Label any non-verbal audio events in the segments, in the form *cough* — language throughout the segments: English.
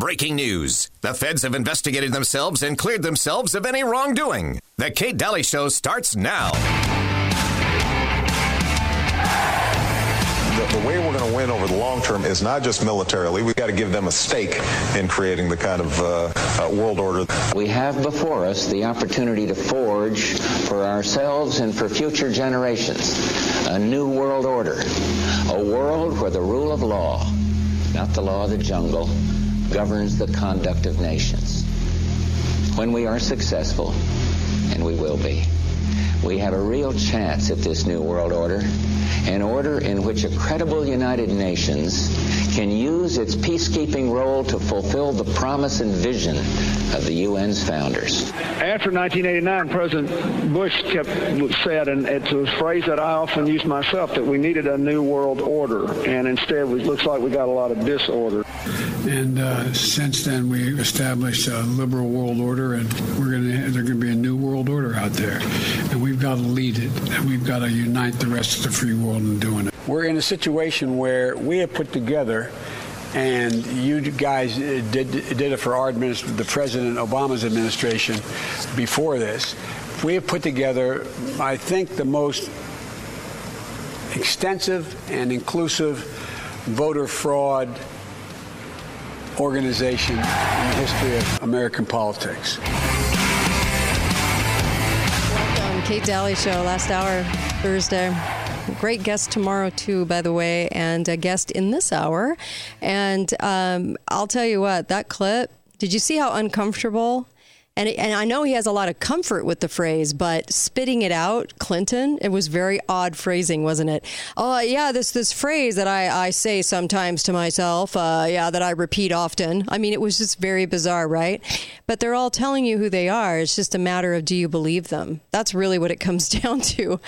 Breaking news. The feds have investigated themselves and cleared themselves of any wrongdoing. The Kate Dalley Show starts now. The, the way we're going to win over the long term is not just militarily. We've got to give them a stake in creating the kind of uh, uh, world order. We have before us the opportunity to forge for ourselves and for future generations a new world order, a world where the rule of law, not the law of the jungle, governs the conduct of nations. When we are successful, and we will be, we have a real chance at this new world order, an order in which a credible United Nations can use its peacekeeping role to fulfill the promise and vision of the UN's founders. After 1989, President Bush kept said, and it's a phrase that I often use myself, that we needed a new world order, and instead it looks like we got a lot of disorder. And uh, since then, we established a liberal world order, and we're going to there's going to be a new world order out there, and we've got to lead it, and we've got to unite the rest of the free world in doing it. We're in a situation where we have put together and you guys did did it for our the President Obama's administration before this. We have put together, I think, the most extensive and inclusive voter fraud organization in the history of American politics. Kate Dalley Show, last hour, Thursday. Great guest tomorrow, too, by the way, and a guest in this hour. And um, I'll tell you what, that clip, did you see how uncomfortable? And, and I know he has a lot of comfort with the phrase, but spitting it out, Clinton, it was very odd phrasing, wasn't it? Oh, yeah, this this phrase that I, I say sometimes to myself, uh, yeah, that I repeat often. I mean, it was just very bizarre, right? But they're all telling you who they are. It's just a matter of do you believe them? That's really what it comes *laughs* down to.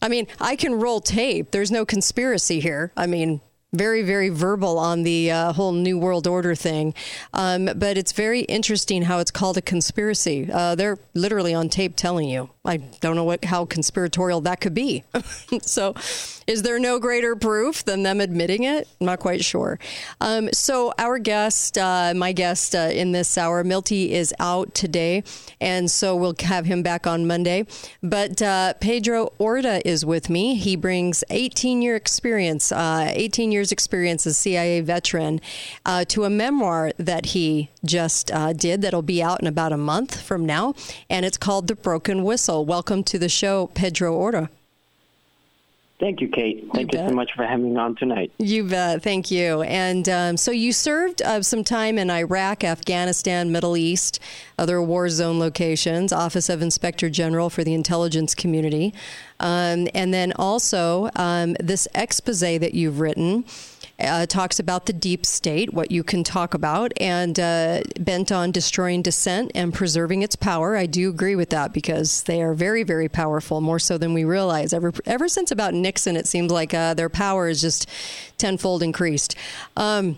I mean, I can roll tape. There's no conspiracy here. I mean, very, very verbal on the uh, whole New World Order thing. Um, but it's very interesting how it's called a conspiracy. Uh, they're literally on tape telling you. I don't know what how conspiratorial that could be. *laughs* so, is there no greater proof than them admitting it? I'm not quite sure. Um, so, our guest, uh, my guest uh, in this hour, Milty, is out today, and so we'll have him back on Monday. But uh, Pedro Orta is with me. He brings 18 year experience, uh, 18 years experience as CIA veteran, uh, to a memoir that he just uh, did that'll be out in about a month from now, and it's called The Broken Whistle. Welcome to the show, Pedro Orta. Thank you, Kate. Thank you, you so much for having me on tonight. You bet. Thank you. And um, so you served uh, some time in Iraq, Afghanistan, Middle East, other war zone locations, Office of Inspector General for the intelligence community. Um, and then also um, this expose that you've written uh, talks about the deep state, what you can talk about, and uh, bent on destroying dissent and preserving its power. I do agree with that because they are very, very powerful, more so than we realize. Ever, ever since about Nixon, it seems like uh, their power is just tenfold increased. Um,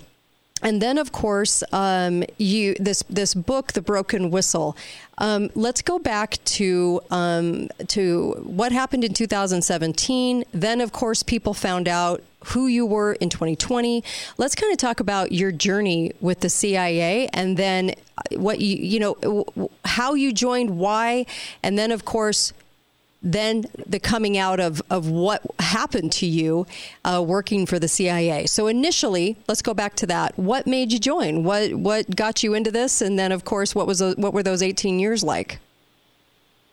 and then, of course, um, you this this book, The Broken Whistle. Um, let's go back to um, to what happened in 2017. Then, of course, people found out who you were in 2020. Let's kind of talk about your journey with the CIA, and then what you you know how you joined, why, and then, of course, then the coming out of, of what happened to you uh, working for the CIA. So initially, let's go back to that. What made you join? What what got you into this? And then, of course, what was what were those 18 years like?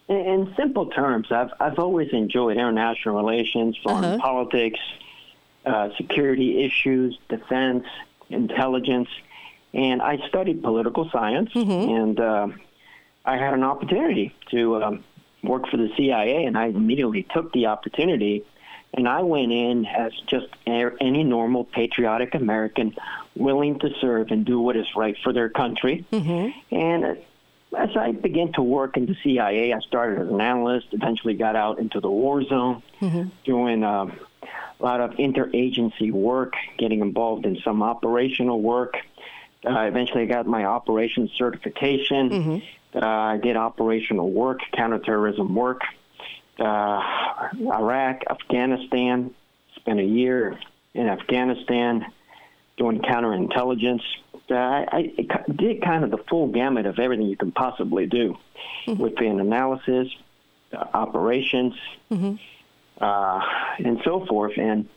In, in simple terms, I've I've always enjoyed international relations, foreign uh-huh. politics, uh, security issues, defense, intelligence, and I studied political science, mm-hmm. and uh, I had an opportunity to. Um, work for the CIA, and I immediately took the opportunity. And I went in as just any normal patriotic American, willing to serve and do what is right for their country. Mm-hmm. And as I began to work in the CIA, I started as an analyst, eventually got out into the war zone, mm-hmm. doing uh, a lot of interagency work, getting involved in some operational work. Uh, eventually, I got my operations certification. Mm-hmm. Uh, I did operational work, counterterrorism work, uh, Iraq, Afghanistan. Spent a year in Afghanistan doing counterintelligence. uh, I, I did kind of the full gamut of everything you can possibly do mm-hmm. within analysis, uh, operations, mm-hmm. Uh, and so forth. And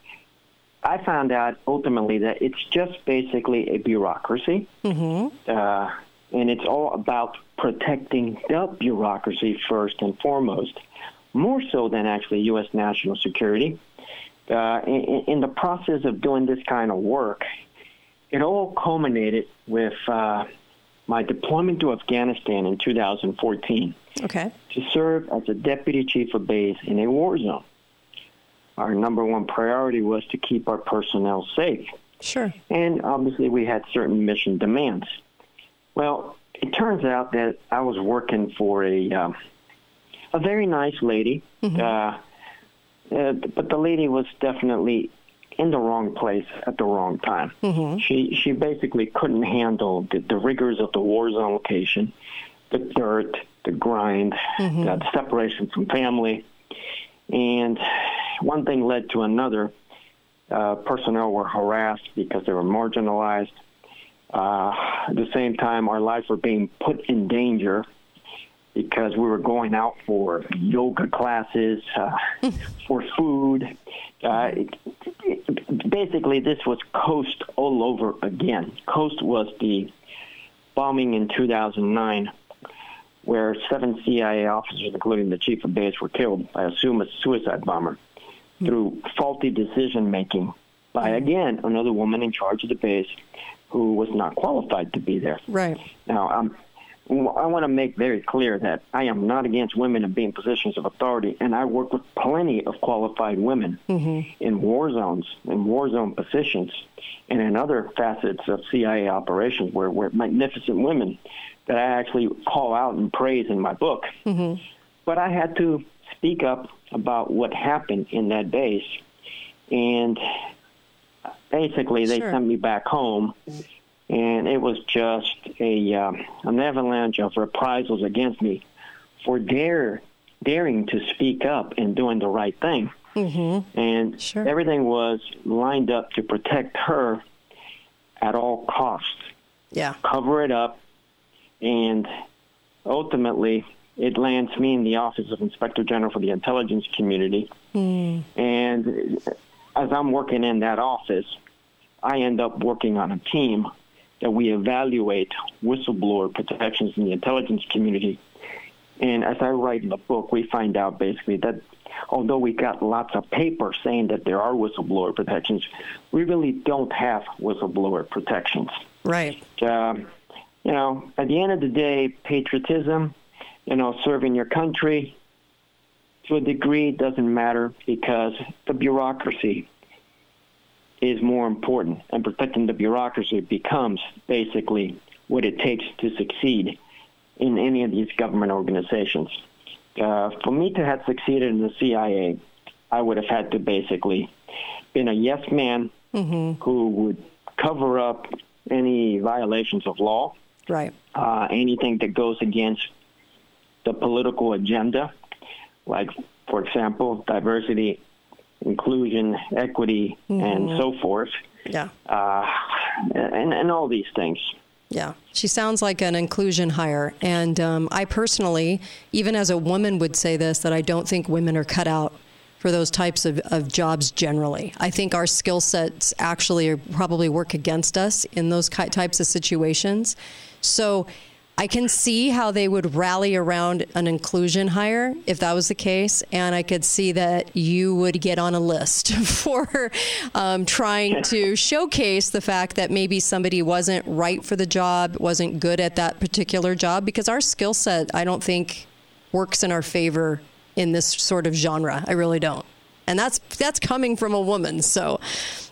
I found out ultimately that it's just basically a bureaucracy, mm-hmm. uh, and it's all about protecting the bureaucracy first and foremost, more so than actually U.S. national security. Uh, in, in, the process of doing this kind of work, it all culminated with uh, my deployment to Afghanistan in 2014. Okay. To serve as a deputy chief of base in a war zone our number one priority was to keep our personnel safe. Sure. And obviously, we had certain mission demands. Well, it turns out that I was working for a uh, a very nice lady, mm-hmm. uh, uh, but the lady was definitely in the wrong place at the wrong time. Mm-hmm. She she basically couldn't handle the, the rigors of the war zone location, the dirt, the grind, mm-hmm. the separation from family, and one thing led to another. Uh, personnel were harassed because they were marginalized. Uh, at the same time, our lives were being put in danger because we were going out for yoga classes, uh, *laughs* for food. Uh, it, it, basically, this was Khost all over again. Khost was the bombing in 2009 where seven CIA officers, including the chief of base, were killed by a suicide bomber through faulty decision making by, again, another woman in charge of the base who was not qualified to be there. Right. Now, um, I want to make very clear that I am not against women in being positions of authority, and I work with plenty of qualified women mm-hmm. in war zones, in war zone positions, and in other facets of CIA operations where, where magnificent women that I actually call out and praise in my book. Mm-hmm. But I had to speak up about what happened in that base. And basically, they sure. sent me back home, and it was just a uh, an avalanche of reprisals against me for dare daring to speak up and doing the right thing. Mm-hmm. And sure. everything was lined up to protect her at all costs. Yeah. Cover it up, and ultimately, it lands me in the Office of Inspector General for the Intelligence Community. Mm. And as I'm working in that office, I end up working on a team that we evaluate whistleblower protections in the intelligence community. And as I write in the book, we find out basically that although we got lots of paper saying that there are whistleblower protections, we really don't have whistleblower protections. Right. Um, you know, at the end of the day, patriotism you know, serving your country to a degree doesn't matter because the bureaucracy is more important, and protecting the bureaucracy becomes basically what it takes to succeed in any of these government organizations. Uh, for me to have succeeded in the CIA, I would have had to basically been a yes man mm-hmm. who would cover up any violations of law, right? Uh, anything that goes against the political agenda, like, for example, diversity, inclusion, equity, mm-hmm. and so forth. Yeah. Uh, and, and all these things. Yeah, she sounds like an inclusion hire. And um, I personally, even as a woman, would say this that I don't think women are cut out for those types of, of jobs generally. I think our skill sets actually probably work against us in those types of situations. So I can see how they would rally around an inclusion hire if that was the case, and I could see that you would get on a list *laughs* for um, trying to showcase the fact that maybe somebody wasn't right for the job, wasn't good at that particular job, because our skill set, I don't think, works in our favor in this sort of genre. I really don't and that's that's coming from a woman. So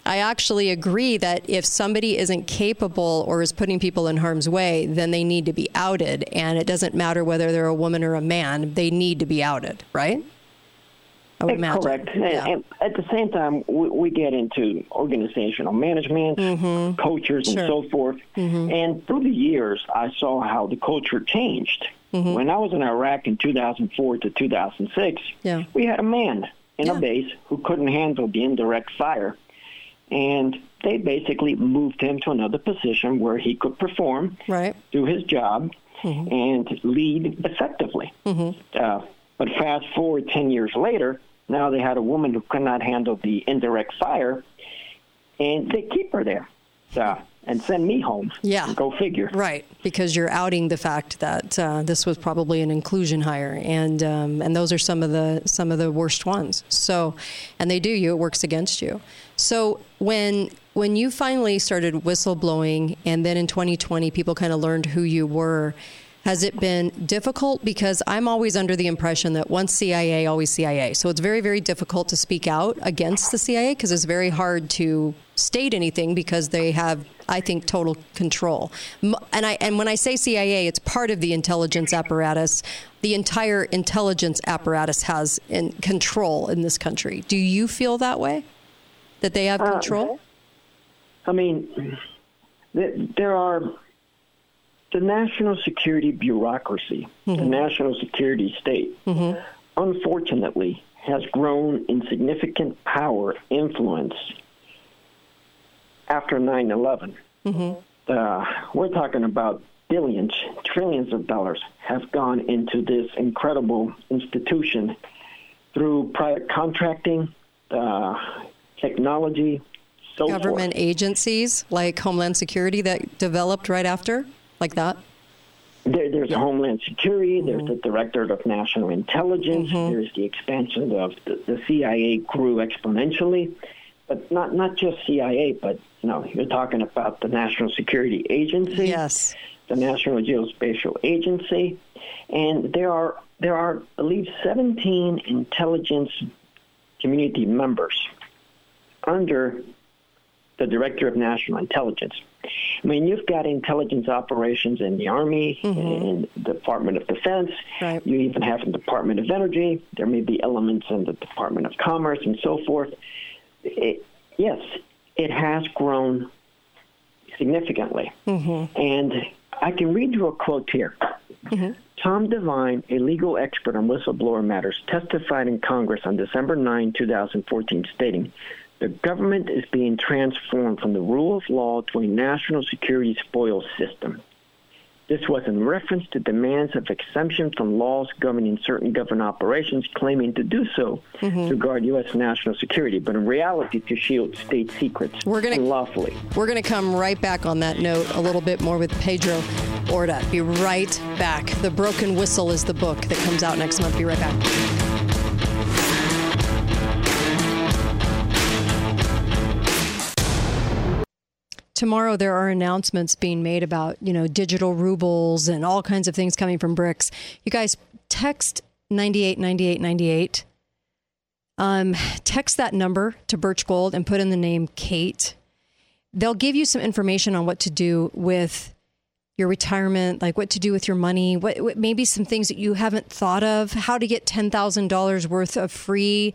I actually agree that if somebody isn't capable or is putting people in harm's way, then they need to be outed, and it doesn't matter whether they're a woman or a man; they need to be outed, right? I would imagine. Correct. Yeah. And at the same time, we, we get into organizational management, mm-hmm. cultures, sure. and so forth. Mm-hmm. And through the years, I saw how the culture changed. Mm-hmm. When I was in Iraq in 2004 to 2006, yeah. we had a man in yeah. a base who couldn't handle the indirect fire. and they basically moved him to another position where he could perform, right. do his job, mm-hmm. and lead effectively. Mm-hmm. Uh, but fast forward 10 years later, now they had a woman who could not handle the indirect fire, and they keep her there. Uh, and send me home. Yeah. Go figure. Right, because you're outing the fact that uh, this was probably an inclusion hire, and um, and those are some of the some of the worst ones. So, and they do you. It works against you. So when when you finally started whistleblowing, and then in 2020, people kind of learned who you were. Has it been difficult? Because I'm always under the impression that once CIA, always CIA. So it's very, very difficult to speak out against the CIA because it's very hard to state anything because they have, I think, total control. And I and when I say CIA, it's part of the intelligence apparatus. The entire intelligence apparatus has in control in this country. Do you feel that way? That they have uh, control? I mean, there are the national security bureaucracy, mm-hmm. the national security state, mm-hmm. unfortunately, has grown in significant power, influence after 9 11. Mm-hmm. Uh, we're talking about billions, trillions of dollars have gone into this incredible institution through private contracting, uh, technology, so government forth. agencies like Homeland Security that developed right after like that? There, there's yeah. Homeland Security. Mm-hmm. There's the Director of National Intelligence. Mm-hmm. There's the expansion of the, the, CIA grew exponentially, but not not just CIA, but you know you're talking about the National Security Agency, yes, the National Geospatial Agency, and there are there are I believe 17 intelligence community members under the Director of National Intelligence. I mean, you've got intelligence operations in the Army, mm-hmm. in the Department of Defense. Right. You even have the Department of Energy. There may be elements in the Department of Commerce and so forth. It, yes, it has grown significantly. Mm-hmm. And I can read you a quote here. Mm-hmm. Tom Devine, a legal expert on whistleblower matters, testified in Congress on December 9, 2014, stating the government is being transformed from the rule of law to a national security spoils system. This was in reference to demands of exemption from laws governing certain government operations, claiming to do so mm-hmm. to guard U.S. national security, but in reality to shield state secrets we're gonna, unlawfully. We're going to come right back on that note a little bit more with Pedro Orta. Be right back. The Broken Whistle is the book that comes out next month. Be right back. Tomorrow there are announcements being made about, you know, digital rubles and all kinds of things coming from BRICS. You guys text 989898. Um, text that number to Birch Gold and put in the name Kate. They'll give you some information on what to do with your retirement, like what to do with your money, what, what maybe some things that you haven't thought of, how to get $10,000 worth of free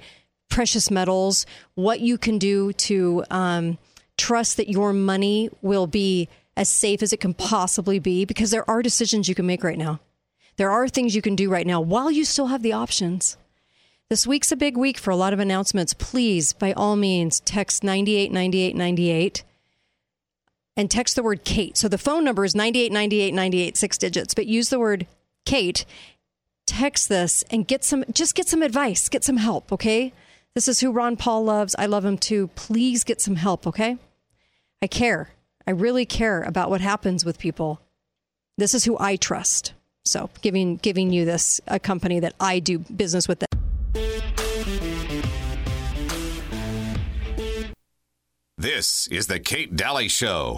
precious metals, what you can do to um, trust that your money will be as safe as it can possibly be because there are decisions you can make right now. There are things you can do right now while you still have the options. This week's a big week for a lot of announcements. Please, by all means, text 989898 and text the word Kate. So the phone number is 989898, six digits, but use the word Kate. Text this and get some, just get some advice, get some help, okay? This is who Ron Paul loves. I love him too. Please get some help, okay? I care. I really care about what happens with people. This is who I trust. So, giving giving you this a company that I do business with. This is the Kate Dalley Show.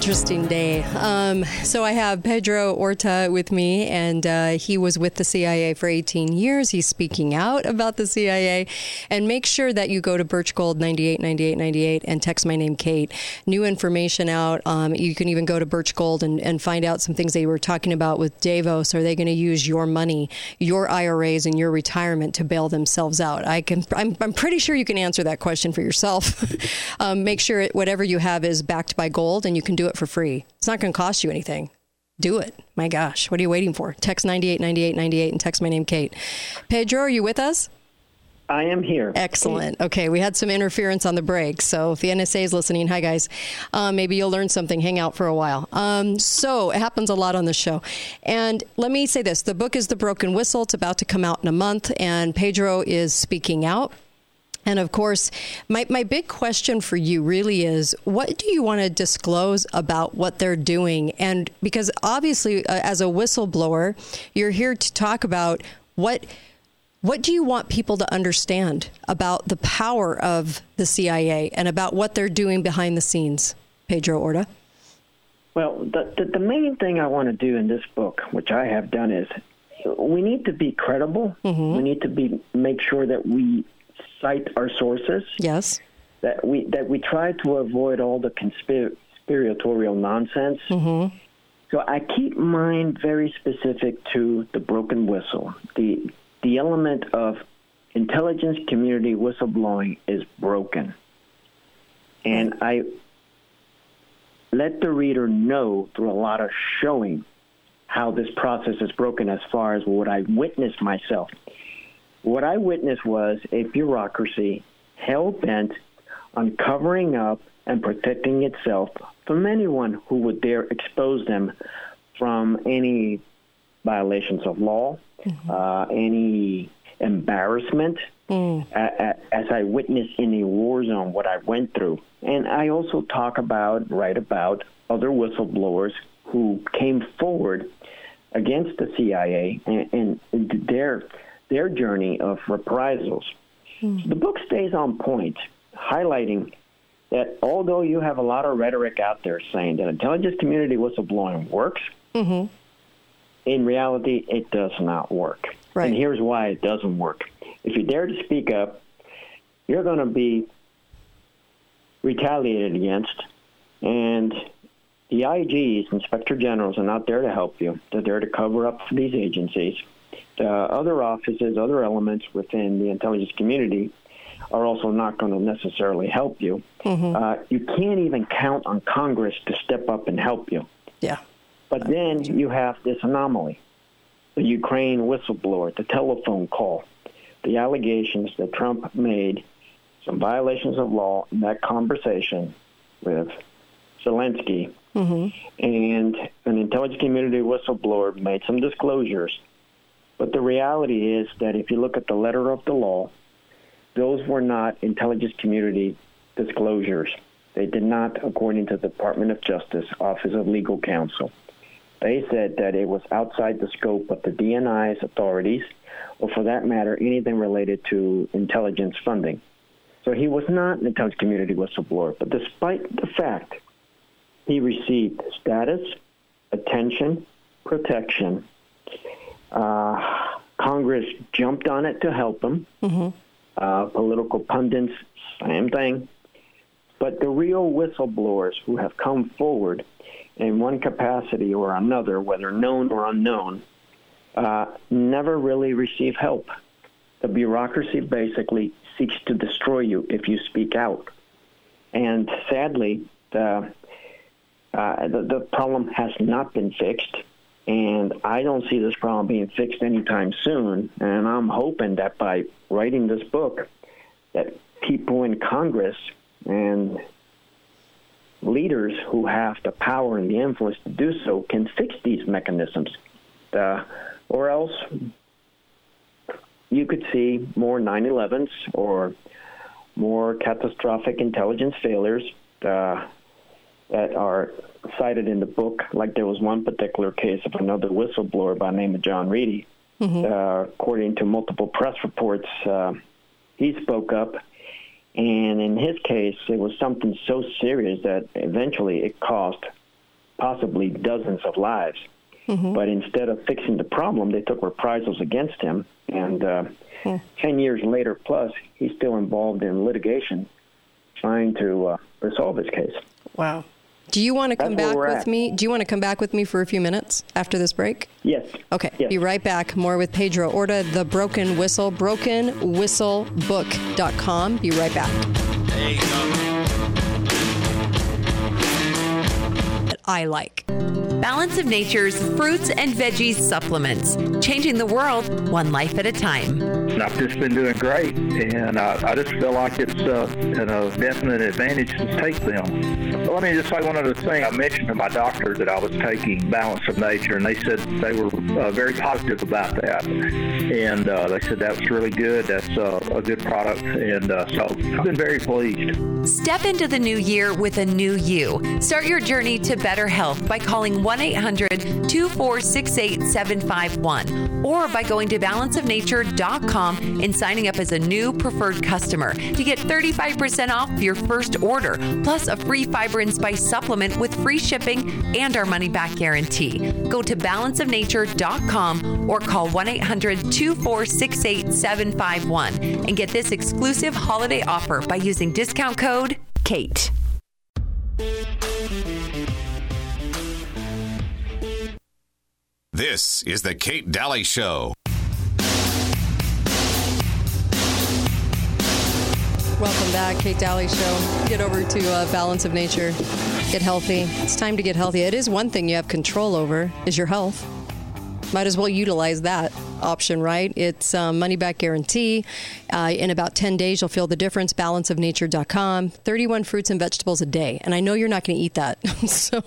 Interesting day. Um, so I have Pedro Orta with me, and uh, he was with the CIA for 18 years. He's speaking out about the CIA. And make sure that you go to Birch Gold 989898 and text my name, Kate. New information out. Um, you can even go to Birch Gold and, and find out some things they were talking about with Davos. Are they going to use your money, your IRAs, and your retirement to bail themselves out? I can. I'm, I'm pretty sure you can answer that question for yourself. *laughs* um, make sure it, whatever you have is backed by gold, and you can do it for free. It's not going to cost you anything. Do it. My gosh, what are you waiting for? Text 989898 and text my name, Kate. Pedro, are you with us? I am here. Excellent. Okay, we had some interference on the break. So if the NSA is listening, hi guys. Uh, maybe you'll learn something. Hang out for a while. Um, so it happens a lot on the show. And let me say this the book is The Broken Whistle. It's about to come out in a month, and Pedro is speaking out. And of course, my, my big question for you really is what do you want to disclose about what they're doing? And because obviously, uh, as a whistleblower, you're here to talk about what. What do you want people to understand about the power of the CIA and about what they're doing behind the scenes, Pedro Orta? Well, the, the, the main thing I want to do in this book, which I have done, is we need to be credible. Mm-hmm. We need to be make sure that we cite our sources. Yes. That we that we try to avoid all the conspiratorial nonsense. Mm-hmm. So I keep mine very specific to the broken whistle. The the element of intelligence community whistleblowing is broken. And I let the reader know through a lot of showing how this process is broken as far as what I witnessed myself. What I witnessed was a bureaucracy hell bent on covering up and protecting itself from anyone who would dare expose them from any violations of law, Mm-hmm. uh, any embarrassment, Mm. as I witnessed in a war zone what I went through. And I also talk about, write about other whistleblowers who came forward against the CIA and, and their their journey of reprisals. The book stays on point, highlighting that although you have a lot of rhetoric out there saying that intelligence community whistleblowing works, Mm-hmm. in reality, it does not work. Right. And here's why it doesn't work. If you dare to speak up, you're going to be retaliated against, and the IGs, inspector generals, are not there to help you. They're there to cover up for these agencies. The other offices, other elements within the intelligence community are also not going to necessarily help you. Mm-hmm. Uh, you can't even count on Congress to step up and help you. Yeah. But then you have this anomaly the Ukraine whistleblower, the telephone call, the allegations that Trump made some violations of law in that conversation with Zelensky. Mm-hmm. And an intelligence community whistleblower made some disclosures. But the reality is that if you look at the letter of the law, those were not intelligence community disclosures. They did not, according to the Department of Justice, Office of Legal Counsel. They said that it was outside the scope of the DNI's authorities, or for that matter, anything related to intelligence funding. So he was not an intelligence community whistleblower. But despite the fact he received status, attention, protection, uh, Congress jumped on it to help him. Uh, political pundits, same thing. But the real whistleblowers who have come forward in one capacity or another, whether known or unknown, uh, never really receive help. The bureaucracy basically seeks to destroy you if you speak out. And sadly, the, uh, the, the problem has not been fixed. And I don't see this problem being fixed anytime soon. And I'm hoping that by writing this book, that people in Congress and leaders who have the power and the influence to do so can fix these mechanisms. Uh, or else you could see more 9 11s or more catastrophic intelligence failures uh, that are cited in the book. Like there was one particular case of another whistleblower by the name of John Reidy. Uh, according to multiple press reports, uh, he spoke up and in his case, it was something so serious that eventually it cost possibly dozens of lives. Mm-hmm. But instead of fixing the problem, they took reprisals against him. And uh, mm. 10 years later, plus, he's still involved in litigation trying to uh, resolve his case. Wow. Do you want to come back with at. me? Do you want to come back with me for a few minutes after this break? Yes. Okay. Yes. Be right back. More with Pedro Orta, The Broken Whistle, brokenwhistlebook.com. Be right back. I like. Balance of Nature's fruits and veggies supplements, changing the world one life at a time. I've just been doing great, and uh, I just feel like it's uh, a definite advantage to take them. Let me just say one other thing. I mentioned to my doctor that I was taking Balance of Nature, and they said they were uh, very positive about that. And uh, they said that was really good. That's uh, a good product, and uh, so I've been very pleased. Step into the new year with a new you. Start your journey to better health by calling 1 800 2468 751 or by going to balanceofnature.com and signing up as a new preferred customer to get 35% off your first order, plus a free fiber and spice supplement with free shipping and our money back guarantee. Go to balanceofnature.com or call 1 800 2468 751 and get this exclusive holiday offer by using discount code KATE. This is the Kate Dalley Show. Welcome back, Kate Dalley Show. Get over to uh, Balance of Nature. Get healthy. It's time to get healthy. It is one thing you have control over is your health. Might as well utilize that option, right? It's money back guarantee. Uh, in about 10 days, you'll feel the difference. Balanceofnature.com. 31 fruits and vegetables a day. And I know you're not going to eat that. *laughs* so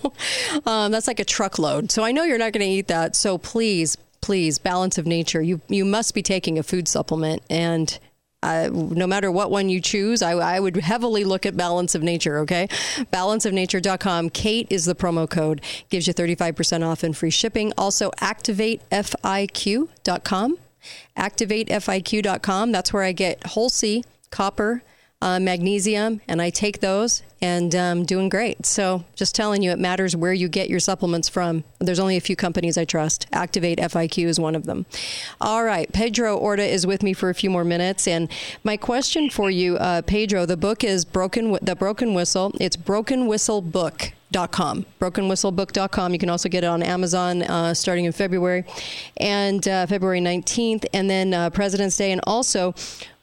um, that's like a truckload. So I know you're not going to eat that. So please, please, Balance of Nature. You, you must be taking a food supplement and uh, no matter what one you choose, I, I, would heavily look at Balance of Nature, okay? Balanceofnature.com. Kate is the promo code, gives you 35% off and free shipping. Also, activatefiq.com. Activatefiq.com. That's where I get whole copper, uh, magnesium, and I take those and um, doing great. So just telling you, it matters where you get your supplements from. There's only a few companies I trust. Activate FIQ is one of them. All right, Pedro Orta is with me for a few more minutes, and my question for you, uh, Pedro, the book is Broken, the Broken Whistle. It's Broken Whistle Book brokenwhistlebook.com. Brokenwhistlebook.com. You can also get it on Amazon uh, starting in February and uh, February 19th, and then uh, President's Day. And also,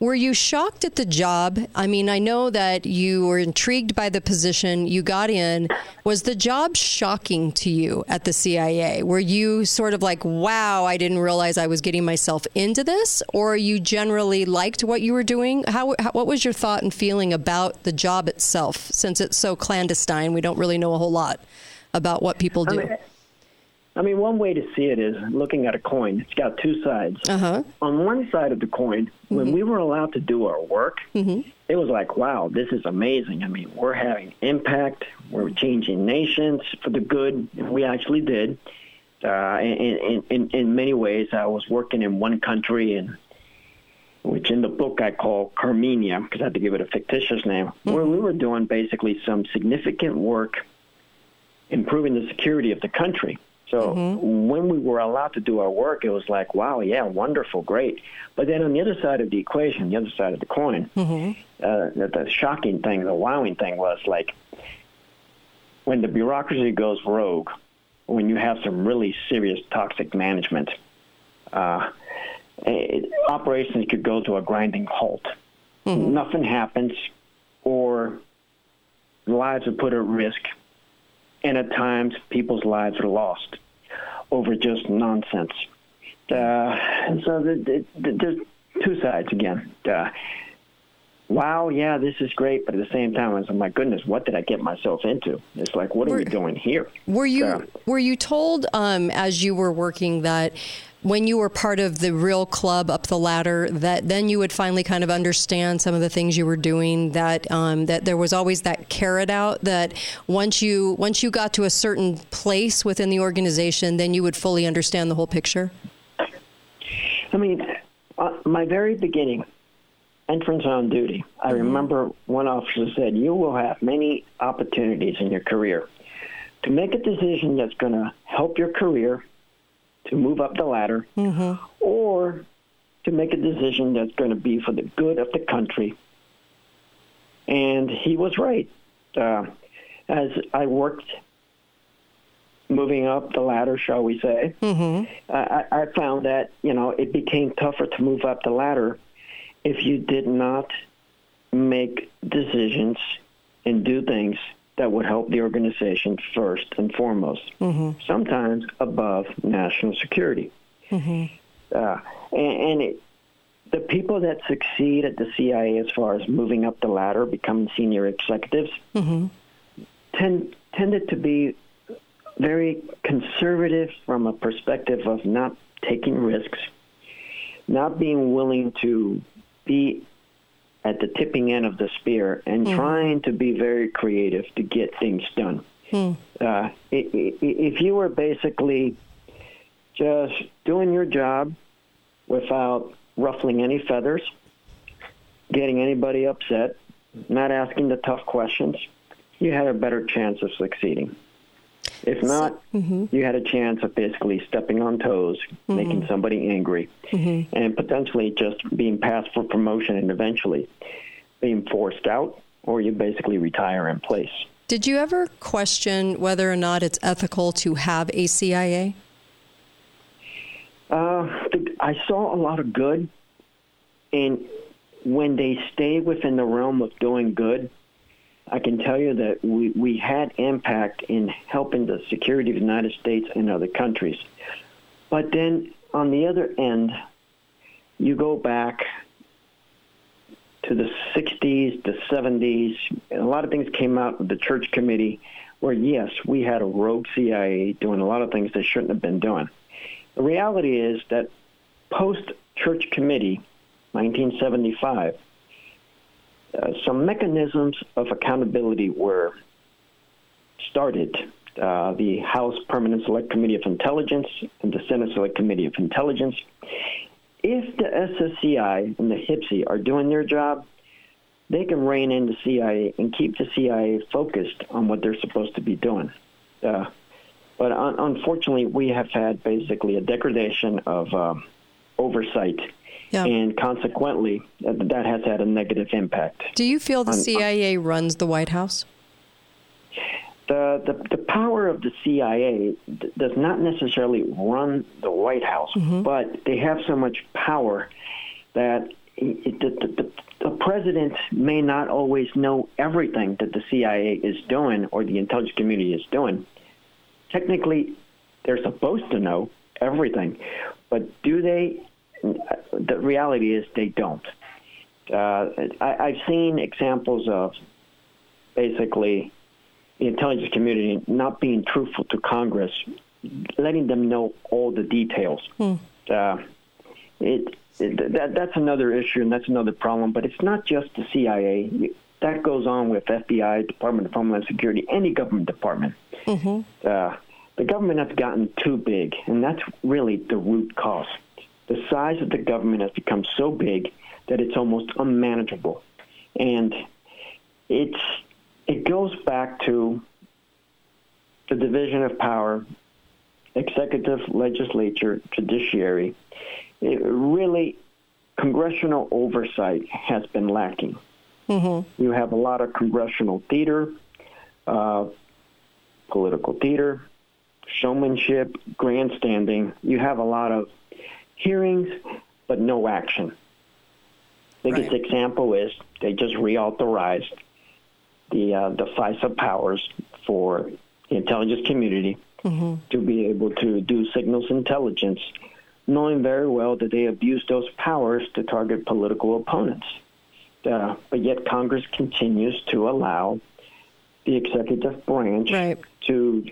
were you shocked at the job? I mean, I know that you were intrigued by the position you got in. Was the job shocking to you at the CIA? Were you sort of like, wow, I didn't realize I was getting myself into this? Or you generally liked what you were doing? How, how what was your thought and feeling about the job itself since it's so clandestine? We don't really know a whole lot about what people do. I mean, I mean, one way to see it is looking at a coin. It's got two sides. Uh-huh. On one side of the coin, mm-hmm. when we were allowed to do our work, mm-hmm. it was like, wow, this is amazing. I mean, we're having impact. We're changing nations for the good. We actually did. Uh, in, in, in many ways, I was working in one country, and which in the book I call Carmenia, because I had to give it a fictitious name, mm-hmm. where we were doing basically some significant work improving the security of the country. So mm-hmm. when we were allowed to do our work, it was like, wow, yeah, wonderful, great. But then on the other side of the equation, the other side of the coin, mm-hmm. uh, the, the shocking thing, the wowing thing was like when the bureaucracy goes rogue, when you have some really serious toxic management, uh, it, operations could go to a grinding halt. Mm-hmm. Nothing happens, or lives are put at risk and at times people's lives are lost over just nonsense. Uh, so the, the, there's two sides again. Uh, wow, yeah, this is great, but at the same time, I was like, my goodness, what did I get myself into? It's like, what are were, we doing here? Were you uh, were you told um, as you were working that when you were part of the real club up the ladder that then you would finally kind of understand some of the things you were doing that um, that there was always that carrot out that once you once you got to a certain place within the organization then you would fully understand the whole picture i mean uh, my very beginning entrance on duty i mm-hmm. remember one officer said you will have many opportunities in your career to make a decision that's going to help your career, to move up the ladder, mm-hmm. or to make a decision that's going to be for the good of the country. And he was right. Uh, as I worked moving up the ladder, shall we say, mm-hmm. I, I found that you know it became tougher to move up the ladder if you did not make decisions and do things that would help the organization first and foremost, mm-hmm. sometimes above national security. Mm-hmm. Uh, and, and it, the people that succeed at the CIA as far as moving up the ladder, becoming senior executives, mm-hmm. tend, tended to be very conservative from a perspective of not taking risks, not being willing to be at the tipping end of the spear and Mm. trying to be very creative to get things done. Hmm. Uh, if you were basically just doing your job without ruffling any feathers, getting anybody upset, not asking the tough questions, you had a better chance of succeeding. If not, Mm-hmm. you had a chance of basically stepping on toes, making somebody angry, Mm-hmm. and potentially just being passed for promotion and eventually being forced out, or you basically retire in place. Did you ever question whether or not it's ethical to have a CIA? Uh, I saw a lot of good, and when they stay within the realm of doing good, I can tell you that we, we had impact in helping the security of the United States and other countries. But then on the other end, you go back to the 60s, the 70s, and a lot of things came out of the church committee where, yes, we had a rogue CIA doing a lot of things they shouldn't have been doing. The reality is that post church committee, 1975, uh, some mechanisms of accountability were started. Uh, the House Permanent Select Committee of Intelligence and the Senate Select Committee of Intelligence. If the SSCI and the HPSCI are doing their job, they can rein in the CIA and keep the CIA focused on what they're supposed to be doing. Uh, but un- unfortunately, we have had basically a degradation of um, oversight, Yeah. and consequently, that, that has had a negative impact. Do you feel the On- CIA runs the White House? The, the, the power of the CIA d- does not necessarily run the White House, mm-hmm. but they have so much power that it, the, the, the president may not always know everything that the CIA is doing or the intelligence community is doing. Technically, they're supposed to know everything, but do they? The reality is they don't. Uh, I, I've seen examples of basically the intelligence community not being truthful to Congress, letting them know all the details. Uh, it, it that that's another issue and that's another problem. But it's not just the CIA. That goes on with FBI, Department of Homeland Security, any government department. Uh, the government has gotten too big, and that's really the root cause. The size of the government has become so big that it's almost unmanageable, and it's it goes back to the division of power, executive, legislature, judiciary. It really, congressional oversight has been lacking. Mm-hmm. You have a lot of congressional theater, uh, political theater, showmanship, grandstanding. You have a lot of hearings, but no action. Biggest Right. example is they just reauthorized the uh, the FISA powers for the intelligence community to be able to do signals intelligence, knowing very well that they abuse those powers to target political opponents. Uh, but yet Congress continues to allow the executive branch Right. to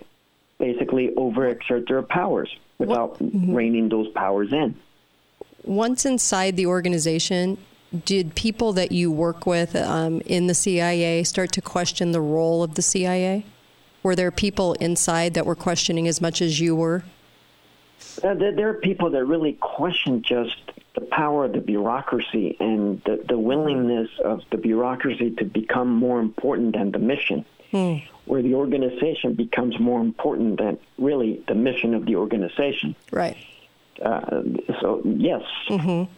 basically overexert their powers without reining those powers in. Once inside the organization, did people that you work with um, in the CIA start to question the role of the CIA? Were there people inside that were questioning as much as you were? Uh, there, there are people that really question just the power of the bureaucracy and the, the willingness of the bureaucracy to become more important than the mission. Where the organization becomes more important than really the mission of the organization. Right. Uh, so yes. Mm-hmm.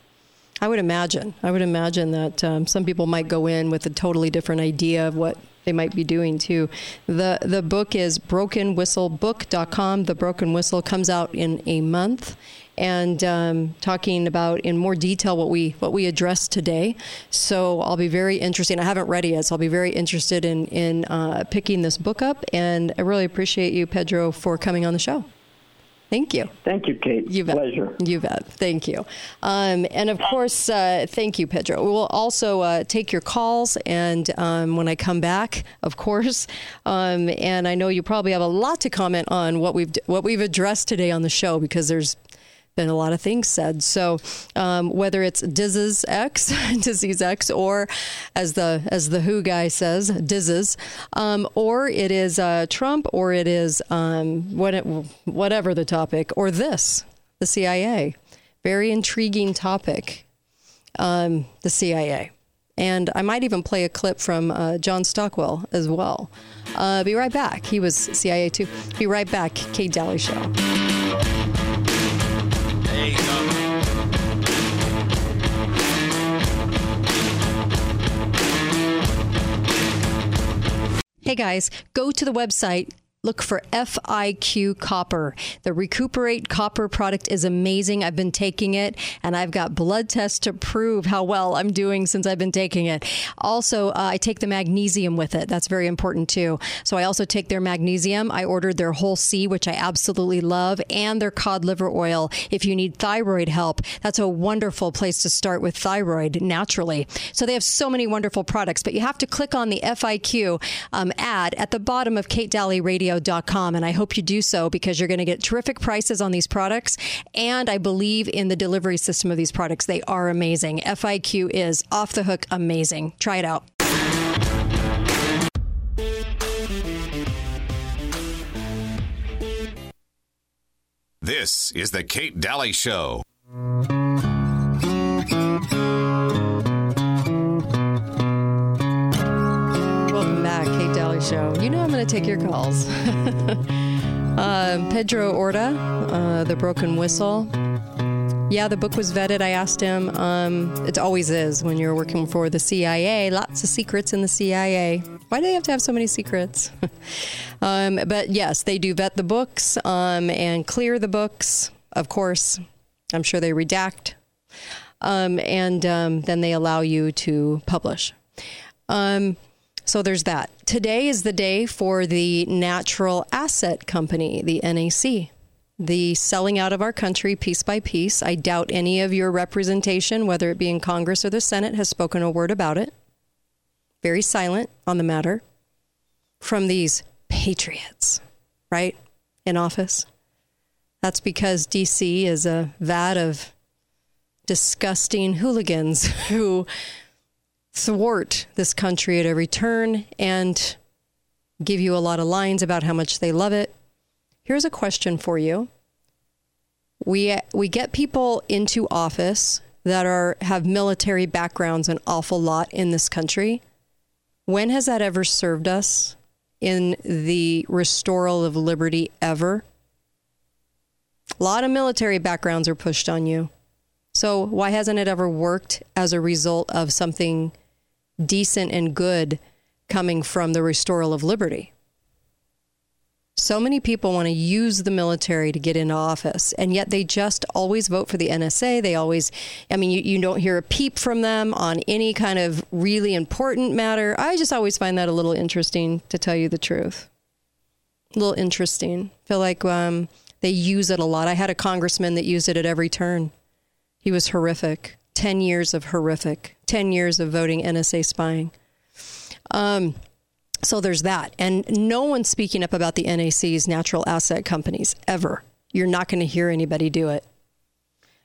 I would imagine. I would imagine that um, some people might go in with a totally different idea of what they might be doing too. The the book is brokenwhistlebook.com. The Broken Whistle comes out in a month and um, talking about in more detail what we what we addressed today. So I'll be very interested. I haven't read it yet, so I'll be very interested in in uh, picking this book up. And I really appreciate you, Pedro, for coming on the show. Thank you. Thank you, Kate. You bet. Pleasure. You bet. Thank you. Um, and of course, uh, thank you, Pedro. We'll also uh, take your calls, and um, when I come back, of course. Um, and I know you probably have a lot to comment on what we've what we've addressed today on the show because there's been a lot of things said. So um, whether it's Diz's X, *laughs* Disease X, or as the as the Who guy says, Diz's, um, or it is uh, Trump, or it is um, what it, whatever the topic, or this, the CIA. Very intriguing topic, um, the CIA. And I might even play a clip from uh, John Stockwell as well. Uh, be right back. He was CIA too. Be right back. Kate Dalley Show. Hey guys, go to the website look for FIQ Copper. The Recuperate Copper product is amazing. I've been taking it and I've got blood tests to prove how well I'm doing since I've been taking it. Also, uh, I take the magnesium with it. That's very important too. So I also take their magnesium. I ordered their whole C, which I absolutely love, and their cod liver oil. If you need thyroid help, that's a wonderful place to start with thyroid naturally. So they have so many wonderful products, but you have to click on the FIQ um, ad at the bottom of Kate Dalley Radio radio.com. And I hope you do so because you're going to get terrific prices on these products. And I believe in the delivery system of these products. They are amazing. FIQ is off the hook amazing. Try it out. This is the Kate Dalley Show. Show. You know I'm going to take your calls. *laughs* uh, Pedro Orta, uh, The Broken Whistle. Yeah, the book was vetted. I asked him. Um, it always is when you're working for the CIA. Lots of secrets in the CIA. Why do they have to have so many secrets? *laughs* um, but yes, they do vet the books um, and clear the books. Of course, I'm sure they redact, um, and um, then they allow you to publish. Um, so there's that. Today is the day for the Natural Asset Company, the NAC. The selling out of our country piece by piece. I doubt any of your representation, whether it be in Congress or the Senate, has spoken a word about it. Very silent on the matter from these patriots, right? In office. That's because DC is a vat of disgusting hooligans *laughs* who thwart this country at every turn and give you a lot of lines about how much they love it. Here's a question for you. We we get people into office that are have military backgrounds an awful lot in this country. When has that ever served us in the restoral of liberty ever? A lot of military backgrounds are pushed on you. So why hasn't it ever worked as a result of something decent and good coming from the restoral of liberty. So many people want to use the military to get into office, and yet they just always vote for the NSA. They always, I mean, you, you don't hear a peep from them on any kind of really important matter. I just always find that a little interesting, to tell you the truth. A little interesting. feel like um, they use it a lot. I had a congressman that used it at every turn. He was horrific. 10 years of horrific, 10 years of voting NSA spying. Um, so there's that. And no one's speaking up about the NAC's natural asset companies ever. You're not going to hear anybody do it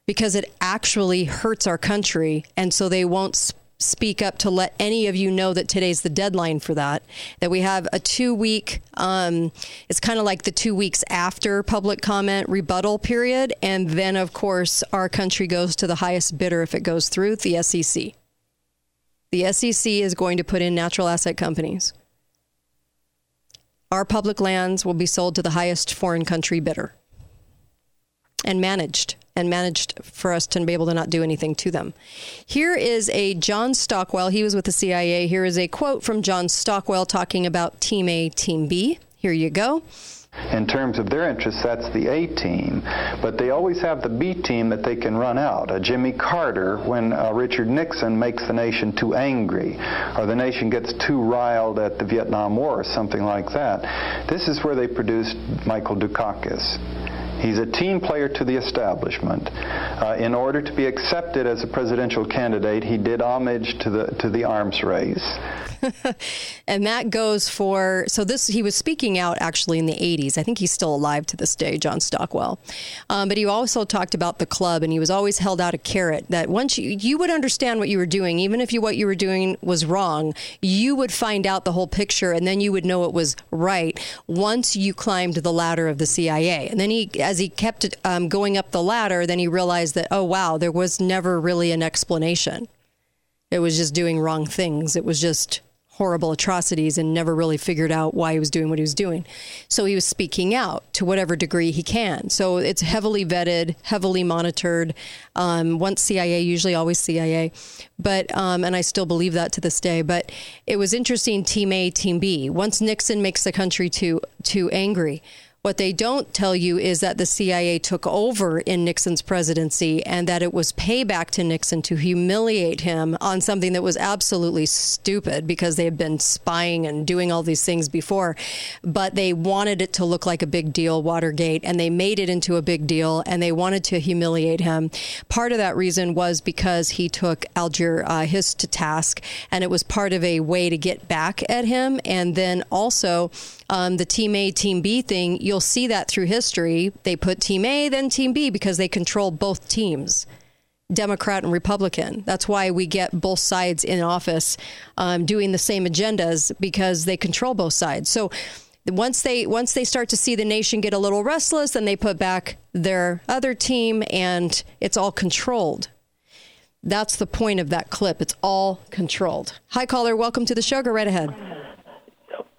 because it actually hurts our country. And so they won't speak up to let any of you know that today's the deadline for that. That we have a two week, um, it's kind of like the two weeks after public comment rebuttal period. And then, of course, our country goes to the highest bidder if it goes through the SEC. The SEC is going to put in natural asset companies. Our public lands will be sold to the highest foreign country bidder and managed and managed for us to be able to not do anything to them. Here is a John Stockwell. He was with the CIA. Here is a quote from John Stockwell talking about Team A, Team B. Here you go. In terms of their interests, that's the A team. But they always have the B team that they can run out. A Jimmy Carter, when uh, Richard Nixon makes the nation too angry, or the nation gets too riled at the Vietnam War, or something like that. This is where they produced Michael Dukakis. He's a team player to the establishment. Uh, in order to be accepted as a presidential candidate, he did homage to the to the arms race. *laughs* and that goes for so this he was speaking out actually in the 80s i think he's still alive to this day john stockwell um, but he also talked about the club and he was always held out a carrot that once you you would understand what you were doing even if you what you were doing was wrong you would find out the whole picture and then you would know it was right once you climbed the ladder of the cia and then he as he kept um, going up the ladder then he realized that oh wow there was never really an explanation it was just doing wrong things. It was just horrible atrocities and never really figured out why he was doing what he was doing. So he was speaking out to whatever degree he can. So it's heavily vetted, heavily monitored. Um, once CIA, usually always CIA. But um, and I still believe that to this day. But it was interesting. Team A, Team B. Once Nixon makes the country too too angry. What they don't tell you is that the CIA took over in Nixon's presidency and that it was payback to Nixon to humiliate him on something that was absolutely stupid because they had been spying and doing all these things before. But they wanted it to look like a big deal, Watergate, and they made it into a big deal and they wanted to humiliate him. Part of that reason was because he took Alger uh, Hiss to task and it was part of a way to get back at him. And then also, um, the Team A, Team B thing, you'll see that through history. They put Team A, then Team B because they control both teams. Democrat and Republican. That's why we get both sides in office um, doing the same agendas because they control both sides. So once they once they start to see the nation get a little restless, then they put back their other team, and it's all controlled. That's the point of that clip. It's all controlled. Hi, caller. Welcome to the show. Go right ahead.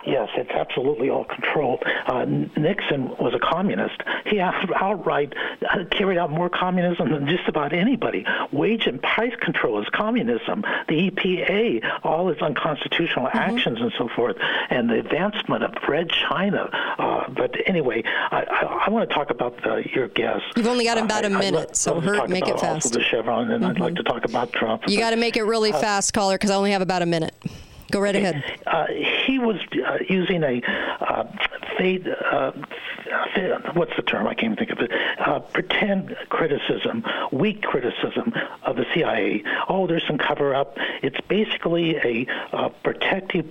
Yes, it's absolutely all controlled. Uh, Nixon was a communist. He outright uh, carried out more communism than just about anybody. Wage and price control is communism. The EPA, all its unconstitutional mm-hmm. actions and so forth, and the advancement of Red China. Uh, but anyway, I, I, I, want to talk about the, your guest. You've only got about a minute, so hurt, make it fast. Also the Chevron, and mm-hmm. I'd like mm-hmm. to talk about Trump. You got to make it really uh, fast, caller, because I only have about a minute. Go right ahead. Uh, he was uh, using a uh, fade, uh, what's the term? I can't think of it. Uh, pretend criticism, weak criticism of the CIA. Oh, there's some cover up. It's basically a uh, protective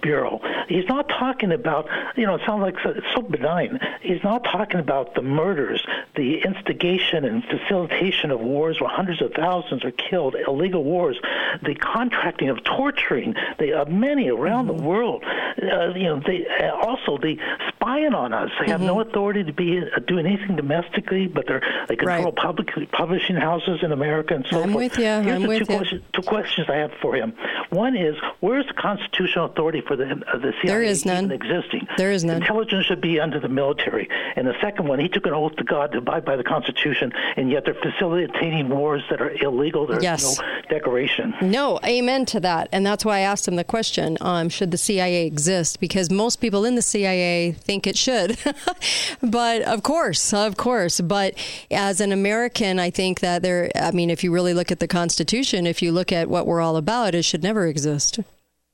bureau. He's not talking about, you know, it sounds like so, it's so benign. He's not talking about the murders, the instigation and facilitation of wars where hundreds of thousands are killed, illegal wars, the contracting of torturing, the uh, many around mm-hmm. the world. Uh, you know, they uh, also they spying on us. They have mm-hmm. no authority to be uh, doing anything domestically, but they're they control right. public publishing houses in America and so I'm forth. With you. Here's I'm the with two, you. Questions, two questions I have for him. One is, where's the constitutional authority for the uh, the CIA there is none. existing? There is none. Intelligence should be under the military. And the second one, he took an oath to God to abide by the Constitution, and yet they're facilitating wars that are illegal. There's yes. no decoration. No, amen to that. And that's why I asked him the question um, should the CIA exist? Because most people in the CIA think it should. *laughs* but of course, of course. But as an American, I think that there, I mean, if you really look at the Constitution, if you look at what we're all about, it should never exist.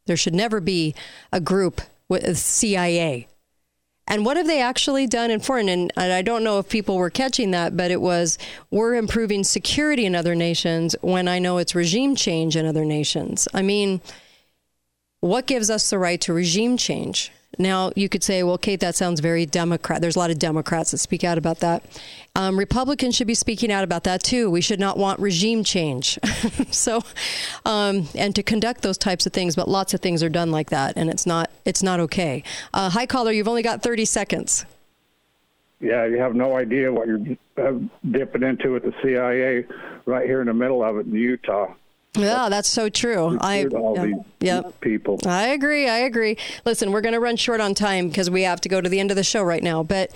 There should never be a group with CIA. And what have they actually done in foreign? And, and, I don't know if people were catching that, but it was we're improving security in other nations when I know it's regime change in other nations. I mean, what gives us the right to regime change? Now, you could say, well, Kate, that sounds very Democrat. There's a lot of Democrats that speak out about that. Um, Republicans should be speaking out about that too. We should not want regime change. *laughs* so, um, and to conduct those types of things, but lots of things are done like that, and it's not it's not okay. Uh, hi, caller, you've only got 30 seconds. Yeah, you have no idea what you're uh, dipping into with the CIA right here in the middle of it in Utah. Yeah, that's so true. I all yeah, yep. people. I agree. I agree. Listen, we're going to run short on time because we have to go to the end of the show right now. But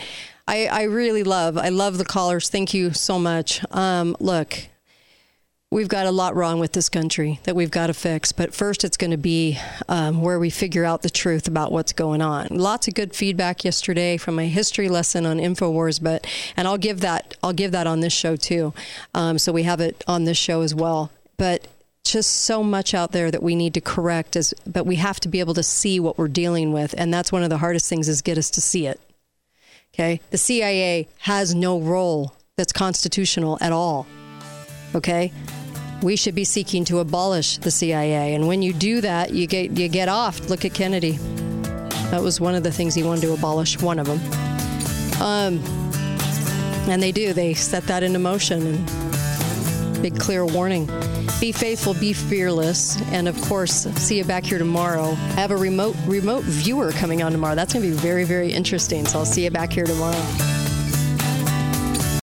I, I really love, I love the callers. Thank you so much. Um, look, we've got a lot wrong with this country that we've got to fix. But first, it's going to be um, where we figure out the truth about what's going on. Lots of good feedback yesterday from my history lesson on Infowars, but and I'll give that I'll give that on this show too. Um, so we have it on this show as well. But just so much out there that we need to correct as but we have to be able to see what we're dealing with and that's one of the hardest things is get us to see it. Okay? The cia has no role that's constitutional at all. Okay? We should be seeking to abolish the cia and when you do that you get you get off. Look at kennedy. That was one of the things he wanted to abolish one of them um, and they do. They set that into motion and big clear warning be faithful, be fearless, and of course, see you back here tomorrow. I have a remote remote viewer coming on tomorrow. That's going to be very very interesting. So I'll see you back here tomorrow.